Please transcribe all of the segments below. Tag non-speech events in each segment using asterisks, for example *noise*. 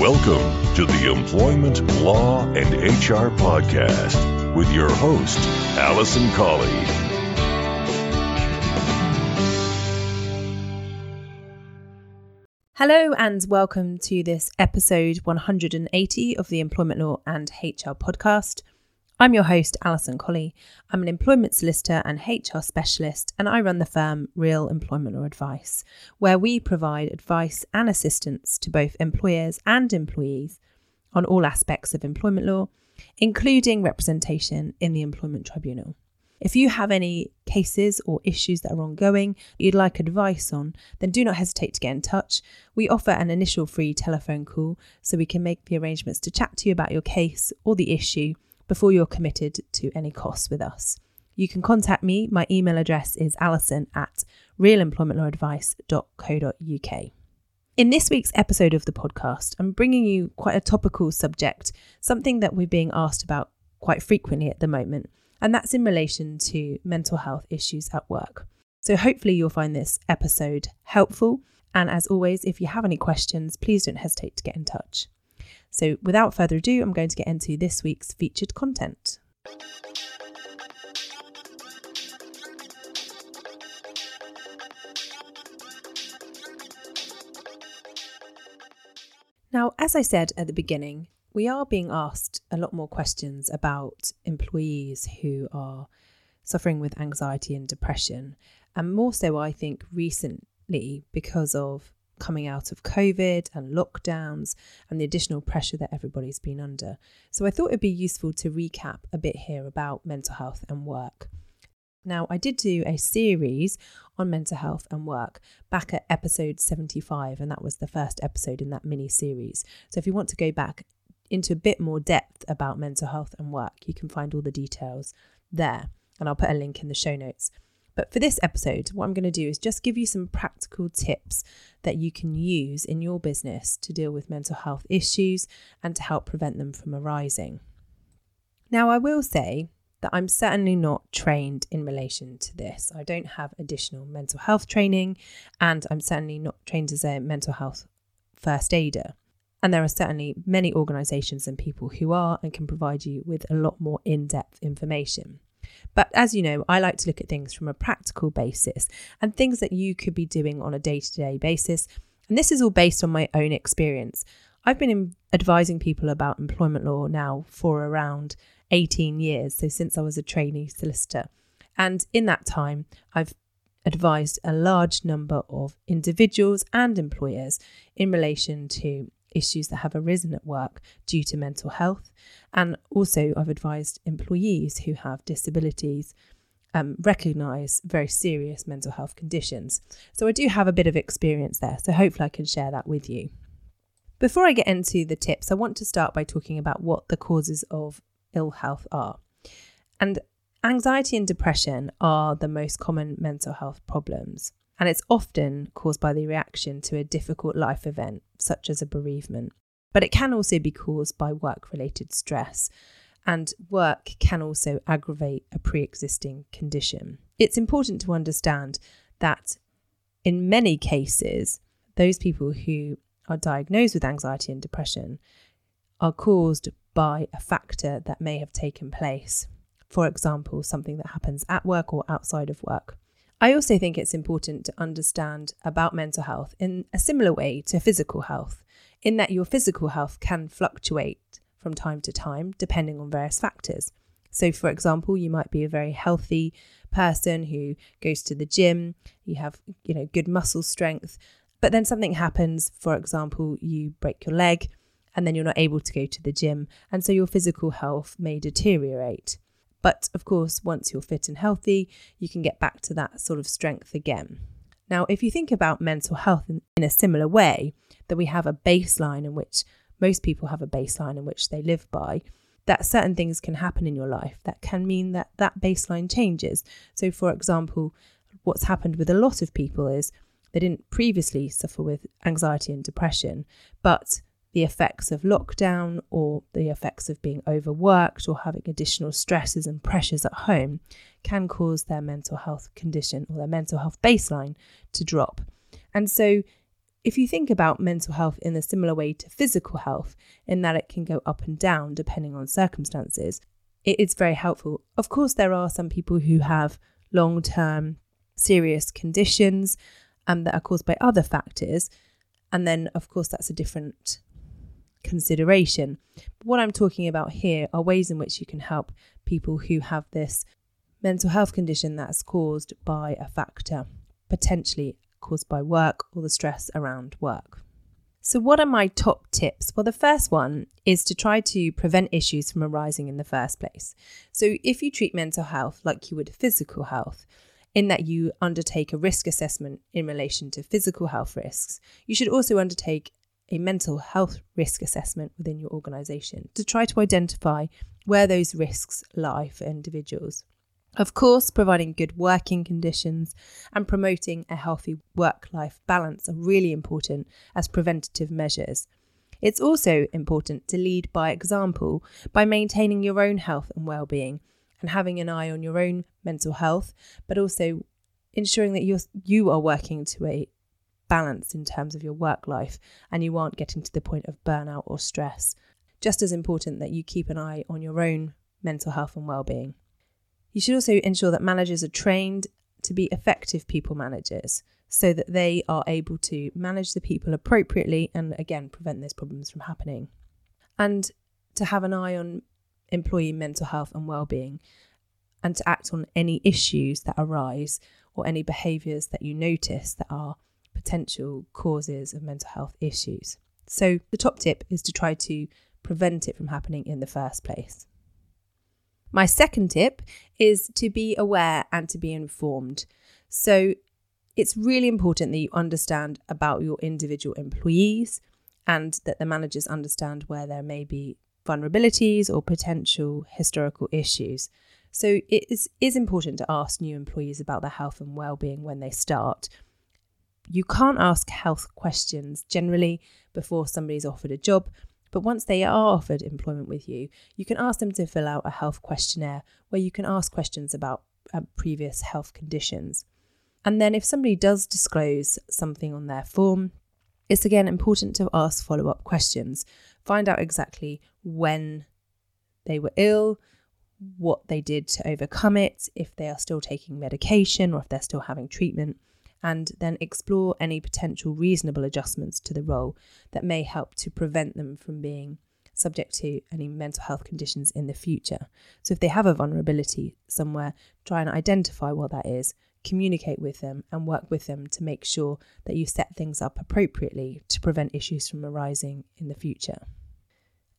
Welcome to the Employment Law and HR Podcast with your host, Alison Colley. Hello, and welcome to this episode 180 of the Employment Law and HR Podcast. I'm your host, Alison Colley. I'm an employment solicitor and HR specialist, and I run the firm Real Employment Law Advice, where we provide advice and assistance to both employers and employees on all aspects of employment law, including representation in the Employment Tribunal. If you have any cases or issues that are ongoing you'd like advice on, then do not hesitate to get in touch. We offer an initial free telephone call so we can make the arrangements to chat to you about your case or the issue before you're committed to any costs with us. You can contact me. My email address is alison at realemploymentlawadvice.co.uk. In this week's episode of the podcast, I'm bringing you quite a topical subject, something that we're being asked about quite frequently at the moment, and that's in relation to mental health issues at work. So, hopefully, you'll find this episode helpful. And as always, if you have any questions, please don't hesitate to get in touch. So, without further ado, I'm going to get into this week's featured content. Now, as I said at the beginning, we are being asked a lot more questions about employees who are suffering with anxiety and depression, and more so, I think, recently because of coming out of COVID and lockdowns and the additional pressure that everybody's been under. So I thought it'd be useful to recap a bit here about mental health and work. Now, I did do a series on mental health and work back at episode 75, and that was the first episode in that mini series. So, if you want to go back into a bit more depth about mental health and work, you can find all the details there, and I'll put a link in the show notes. But for this episode, what I'm going to do is just give you some practical tips that you can use in your business to deal with mental health issues and to help prevent them from arising. Now, I will say that I'm certainly not trained in relation to this. I don't have additional mental health training, and I'm certainly not trained as a mental health first aider. And there are certainly many organisations and people who are and can provide you with a lot more in depth information. But as you know, I like to look at things from a practical basis and things that you could be doing on a day to day basis. And this is all based on my own experience. I've been advising people about employment law now for around 18 years, so since I was a trainee solicitor. And in that time, I've advised a large number of individuals and employers in relation to issues that have arisen at work due to mental health. And also, I've advised employees who have disabilities um, recognise very serious mental health conditions. So, I do have a bit of experience there. So, hopefully, I can share that with you. Before I get into the tips, I want to start by talking about what the causes of ill health are. And anxiety and depression are the most common mental health problems and it's often caused by the reaction to a difficult life event, such as a bereavement. But it can also be caused by work related stress, and work can also aggravate a pre existing condition. It's important to understand that in many cases, those people who are diagnosed with anxiety and depression are caused by a factor that may have taken place. For example, something that happens at work or outside of work. I also think it's important to understand about mental health in a similar way to physical health, in that your physical health can fluctuate from time to time depending on various factors. So, for example, you might be a very healthy person who goes to the gym, you have, you know, good muscle strength, but then something happens, for example, you break your leg and then you're not able to go to the gym, and so your physical health may deteriorate. But of course, once you're fit and healthy, you can get back to that sort of strength again. Now, if you think about mental health in, in, a similar way, that we have a baseline in which most people have a baseline in which they live by, that certain things can happen in your life that can mean that that baseline changes. So, for example, what's happened with a lot of people is they didn't previously suffer with anxiety and depression, but the effects of lockdown or the effects of being overworked or having additional stresses and pressures at home can cause their mental health condition or their mental health baseline to drop. And so, if you think about mental health in a similar way to physical health, in that it can go up and down depending on circumstances, it is very helpful. Of course, there are some people who have long term serious conditions um, that are caused by other factors. And then, of course, that's a different consideration. But what I'm talking about here are ways in which you can help people who have this mental health condition that's caused by a factor, potentially caused by work or the stress around work. So, what are my top tips? Well, the first one is to try to prevent issues from arising in the first place. So, if you treat mental health like you would physical health, in that you undertake a risk assessment in relation to physical health risks, you should also undertake a mental health risk assessment within your organisation to try to identify where those risks lie for individuals. Of course, providing good working conditions and promoting a healthy work life balance are really important as preventative measures. It's also important to lead by example by maintaining your own health and well-being and having an eye on your own mental health, but also ensuring that you're you are working to a balance in terms of your work life and you aren't getting to the point of burnout or stress. Just as important that you keep an eye on your own mental health and well-being. You should also ensure that managers are trained to be effective people managers so that they are able to manage the people appropriately and again prevent those problems from happening. And to have an eye on employee mental health and well-being and to act on any issues that arise or any behaviours that you notice that are potential causes of mental health issues. So, the top tip is to try to prevent it from happening in the first place. My second tip is to be aware and to be informed. So, it's really important that you understand about your individual employees and that the managers understand where there may be vulnerabilities or potential historical issues. So it is, is important to ask new employees about their health and well-being when they start. You can't ask health questions generally before somebody's offered a job, but once they are offered employment with you, you can ask them to fill out a health questionnaire where you can ask questions about uh, previous health conditions. And then if somebody does disclose something on their form, it's again important to ask follow up questions. Find out exactly when they were ill, what they did to overcome it, if they are still taking medication or if they're still having treatment, and then explore any potential reasonable adjustments to the role that may help to prevent them from being subject to any mental health conditions in the future. So, if they have a vulnerability somewhere, try and identify what that is, communicate with them, and work with them to make sure that you set things up appropriately to prevent issues from arising in the future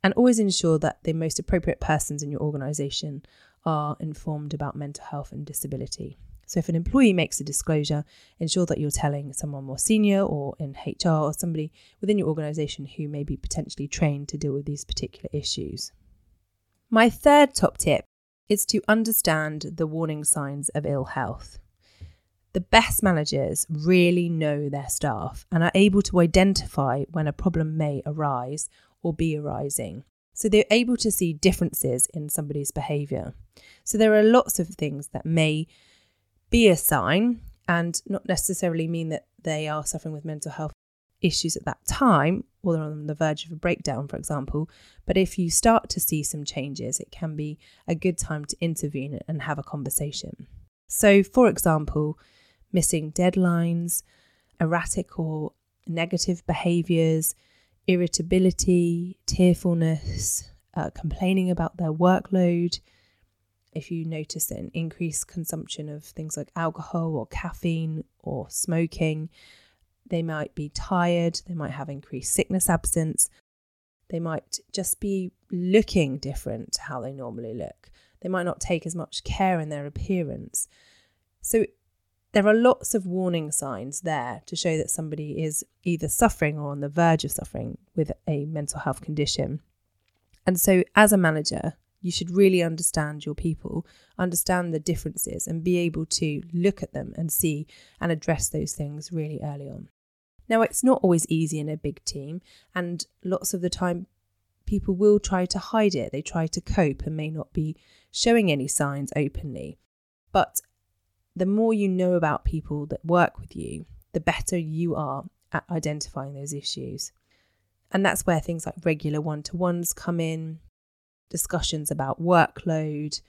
and always ensure that the most appropriate persons in your organisation are informed about mental health and disability. So, if an employee makes a disclosure, ensure that you're telling someone more senior or in HR or somebody within your organisation who may be potentially trained to deal with these particular issues. My third top tip is to understand the warning signs of ill health. The best managers really know their staff and are able to identify when a problem may arise or be arising. So they're able to see differences in somebody's behaviour. So there are lots of things that may be a sign and not necessarily mean that they are suffering with mental health issues at that time or they're on the verge of a breakdown, for example. But if you start to see some changes, it can be a good time to intervene and have a conversation. So, for example, missing deadlines, erratic or negative behaviours, irritability, tearfulness, uh, complaining about their workload. If you notice an increased consumption of things like alcohol or caffeine or smoking, they might be tired, they might have increased sickness absence, they might just be looking different to how they normally look. They might not take as much care in their appearance. So there are lots of warning signs there to show that somebody is either suffering or on the verge of suffering with a mental health condition. And so, as a manager, you should really understand your people, understand the differences, and be able to look at them and see and address those things really early on. Now, it's not always easy in a big team, and lots of the time, people will try to hide it. They try to cope and may not be showing any signs openly. But the more you know about people that work with you, the better you are at identifying those issues. And that's where things like regular one to ones come in, discussions about workload,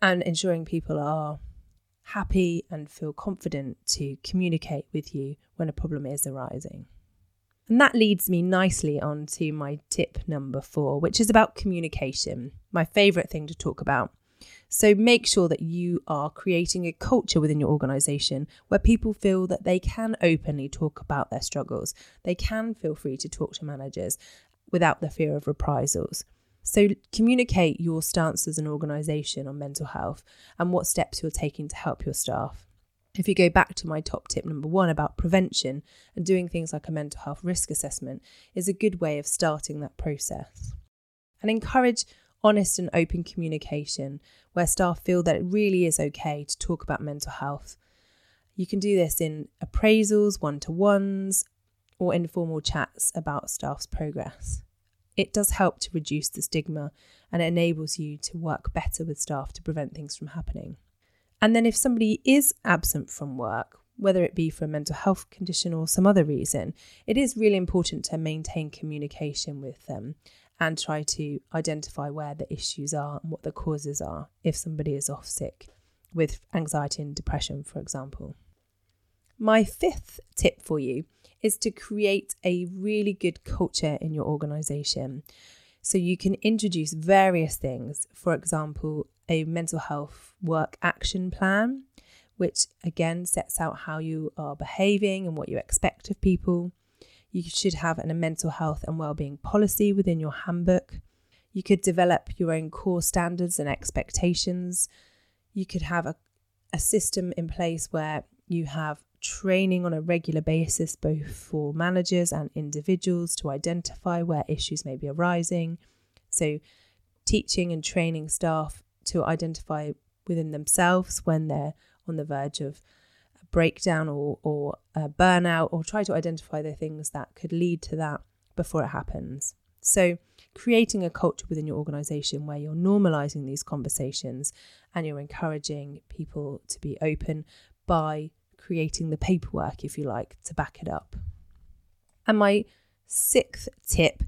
and ensuring people are happy and feel confident to communicate with you when a problem is arising. And that leads me nicely on to my tip number four, which is about communication, my favourite thing to talk about. So make sure that you are creating a culture within your organization where people feel that they can openly talk about their struggles. They can feel free to talk to managers without the fear of reprisals. So communicate your stance as an organization on mental health and what steps you're taking to help your staff. If you go back to my top tip number one about prevention and doing things like a mental health risk assessment is a good way of starting that process. And encourage honest and open communication where staff feel that it really is okay to talk about mental health. You can do this in appraisals, one to ones, or informal chats about staff's progress. It does help to reduce the stigma and it enables you to work better with staff to prevent things from happening. And then, if somebody is absent from work, whether it be for a mental health condition or some other reason, it is really important to maintain communication with them and try to identify where the issues are and what the causes are if somebody is off sick with anxiety and depression, for example. My fifth tip for you is to create a really good culture in your organization. So you can introduce various things, for example, a mental health work action plan, which again sets out how you are behaving and what you expect of people. You should have a mental health and well-being policy within your handbook. You could develop your own core standards and expectations. You could have a, a system in place where you have training on a regular basis, both for managers and individuals, to identify where issues may be arising. So, teaching and training staff to identify within themselves when they're on the verge of a breakdown or, or burnout, or try to identify the things that could lead to that before it happens. So, creating a culture within your organization where you're normalizing these conversations and you're encouraging people to be open by creating the paperwork, if you like, to back it up. And my sixth tip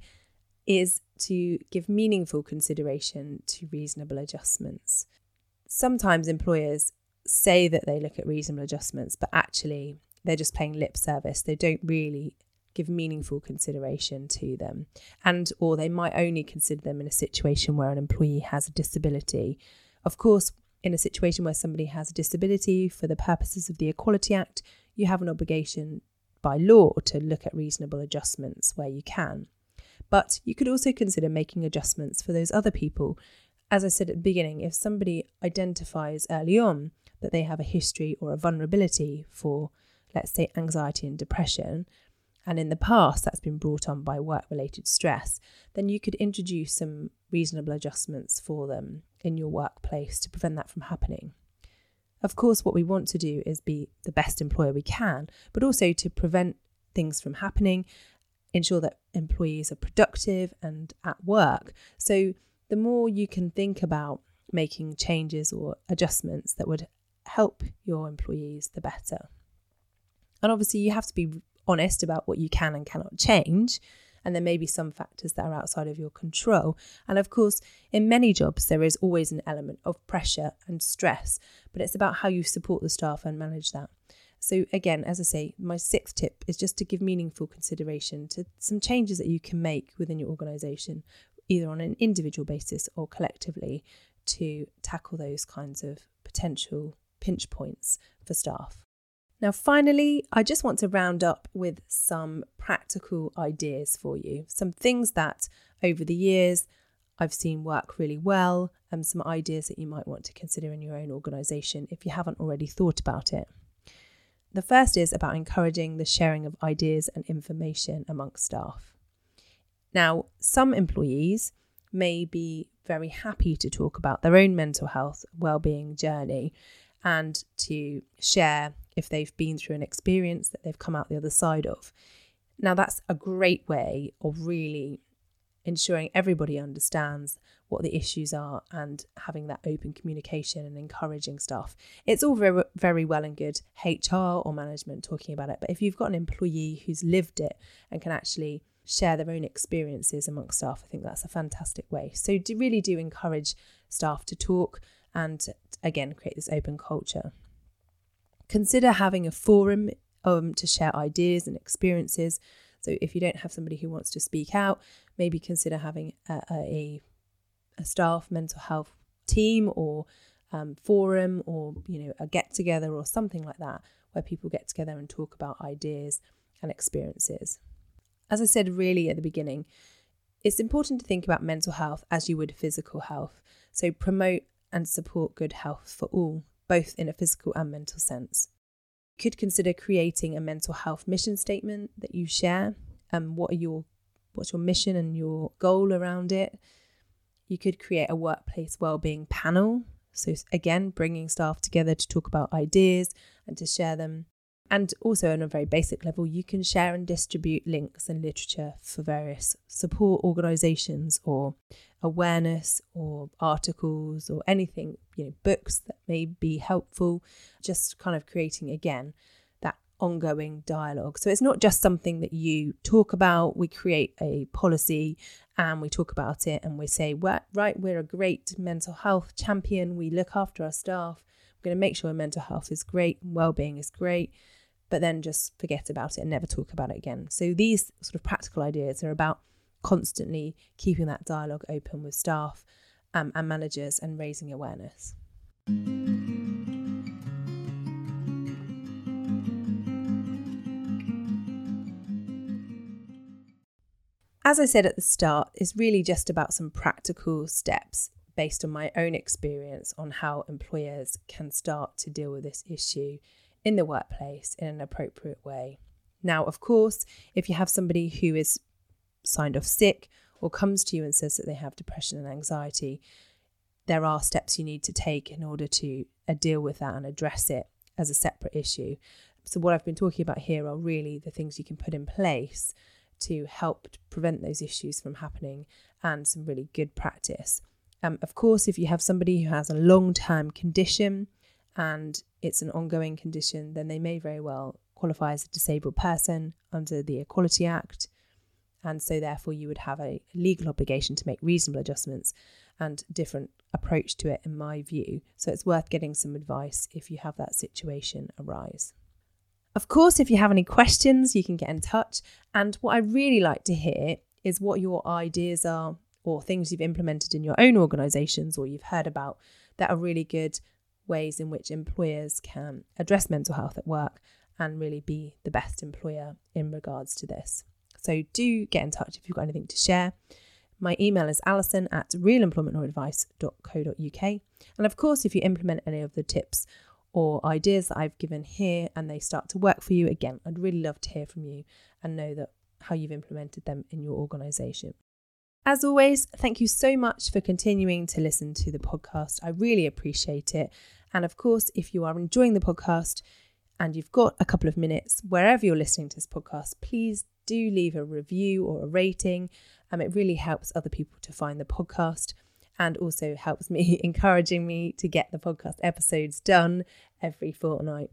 is to give meaningful consideration to reasonable adjustments. Sometimes employers say that they look at reasonable adjustments, but actually they're just paying lip service. They don't really give meaningful consideration to them. And or they might only consider them in a situation where an employee has a disability. Of course, in a situation where somebody has a disability for the purposes of the Equality Act, you have an obligation by law to look at reasonable adjustments where you can. But you could also consider making adjustments for those other people. As I said at the beginning, if somebody identifies early on that they have a history or a vulnerability for, let's say, anxiety and depression, and in the past that's been brought on by work related stress, then you could introduce some reasonable adjustments for them in your workplace to prevent that from happening. Of course, what we want to do is be the best employer we can, but also to prevent things from happening, ensure that employees are productive and at work. So, the more you can think about making changes or adjustments that would help your employees, the better. And obviously, you have to be honest about what you can and cannot change. And there may be some factors that are outside of your control. And of course, in many jobs, there is always an element of pressure and stress, but it's about how you support the staff and manage that. So, again, as I say, my sixth tip is just to give meaningful consideration to some changes that you can make within your organisation, either on an individual basis or collectively, to tackle those kinds of potential pinch points for staff. Now, finally, I just want to round up with some practical ideas for you, some things that over the years I've seen work really well, and some ideas that you might want to consider in your own organisation if you haven't already thought about it. The first is about encouraging the sharing of ideas and information amongst staff. Now, some employees may be very happy to talk about their own mental health well-being journey and to share if they've been through an experience that they've come out the other side of. Now, that's a great way of really ensuring everybody understands what the issues are and having that open communication and encouraging staff. It's all very, very well and good HR or management talking about it, but if you've got an employee who's lived it and can actually share their own experiences amongst staff, I think that's a fantastic way. So, do really do encourage staff to talk and again create this open culture. Consider having a forum um, to share ideas and experiences. So, if you don't have somebody who wants to speak out, maybe consider having a, a, a staff mental health team or um, forum or you know a get together or something like that where people get together and talk about ideas and experiences. As I said really at the beginning, it's important to think about mental health as you would physical health. So promote and support good health for all, both in a physical and mental sense. You could consider creating a mental health mission statement that you share. Um, what are your what's your mission and your goal around it? You could create a workplace wellbeing panel. So again, bringing staff together to talk about ideas and to share them. And also, on a very basic level, you can share and distribute links and literature for various support organisations or awareness or articles or anything, you know, books that may be helpful, just kind of creating again that ongoing dialogue. So it's not just something that you talk about, we create a policy and we talk about it and we say, well, right, we're a great mental health champion, we look after our staff, we're going to make sure our mental health is great, and well being is great but then just forget about it and never talk about it again. So these sort of practical ideas are about constantly keeping that dialogue open with staff um, and managers and raising awareness. As I said at the start, it's really just about some practical steps based on my own experience on how employers can start to deal with this issue in the workplace in an appropriate way. Now, of course, if you have somebody who is signed off sick or comes to you and says that they have depression and anxiety, there are steps you need to take in order to uh, deal with that and address it as a separate issue. So, what I've been talking about here are really the things you can put in place to help prevent those issues from happening and some really good practice. Um, of course, if you have somebody who has a long term condition, and it's an ongoing condition, then they may very well qualify as a disabled person under the Equality Act. And so, therefore, you would have a legal obligation to make reasonable adjustments and different approach to it, in my view. So, it's worth getting some advice if you have that situation arise. Of course, if you have any questions, you can get in touch. And what I really like to hear is what your ideas are or things you've implemented in your own organisations or you've heard about that are really good ways in which employers can address mental health at work and really be the best employer in regards to this. So do get in touch if you've got anything to share. My email is alison at realemploymentlawadvice.co.uk. And of course, if you implement any of the tips or ideas that I've given here and they start to work for you, again, I'd really love to hear from you and know that how you've implemented them in your organisation. As always, thank you so much for continuing to listen to the podcast. I really appreciate it. And of course, if you are enjoying the podcast and you've got a couple of minutes, wherever you're listening to this podcast, please do leave a review or a rating. Um, it really helps other people to find the podcast and also helps me, *laughs* encouraging me to get the podcast episodes done every fortnight.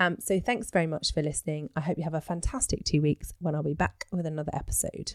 Um, so thanks very much for listening. I hope you have a fantastic two weeks when I'll be back with another episode.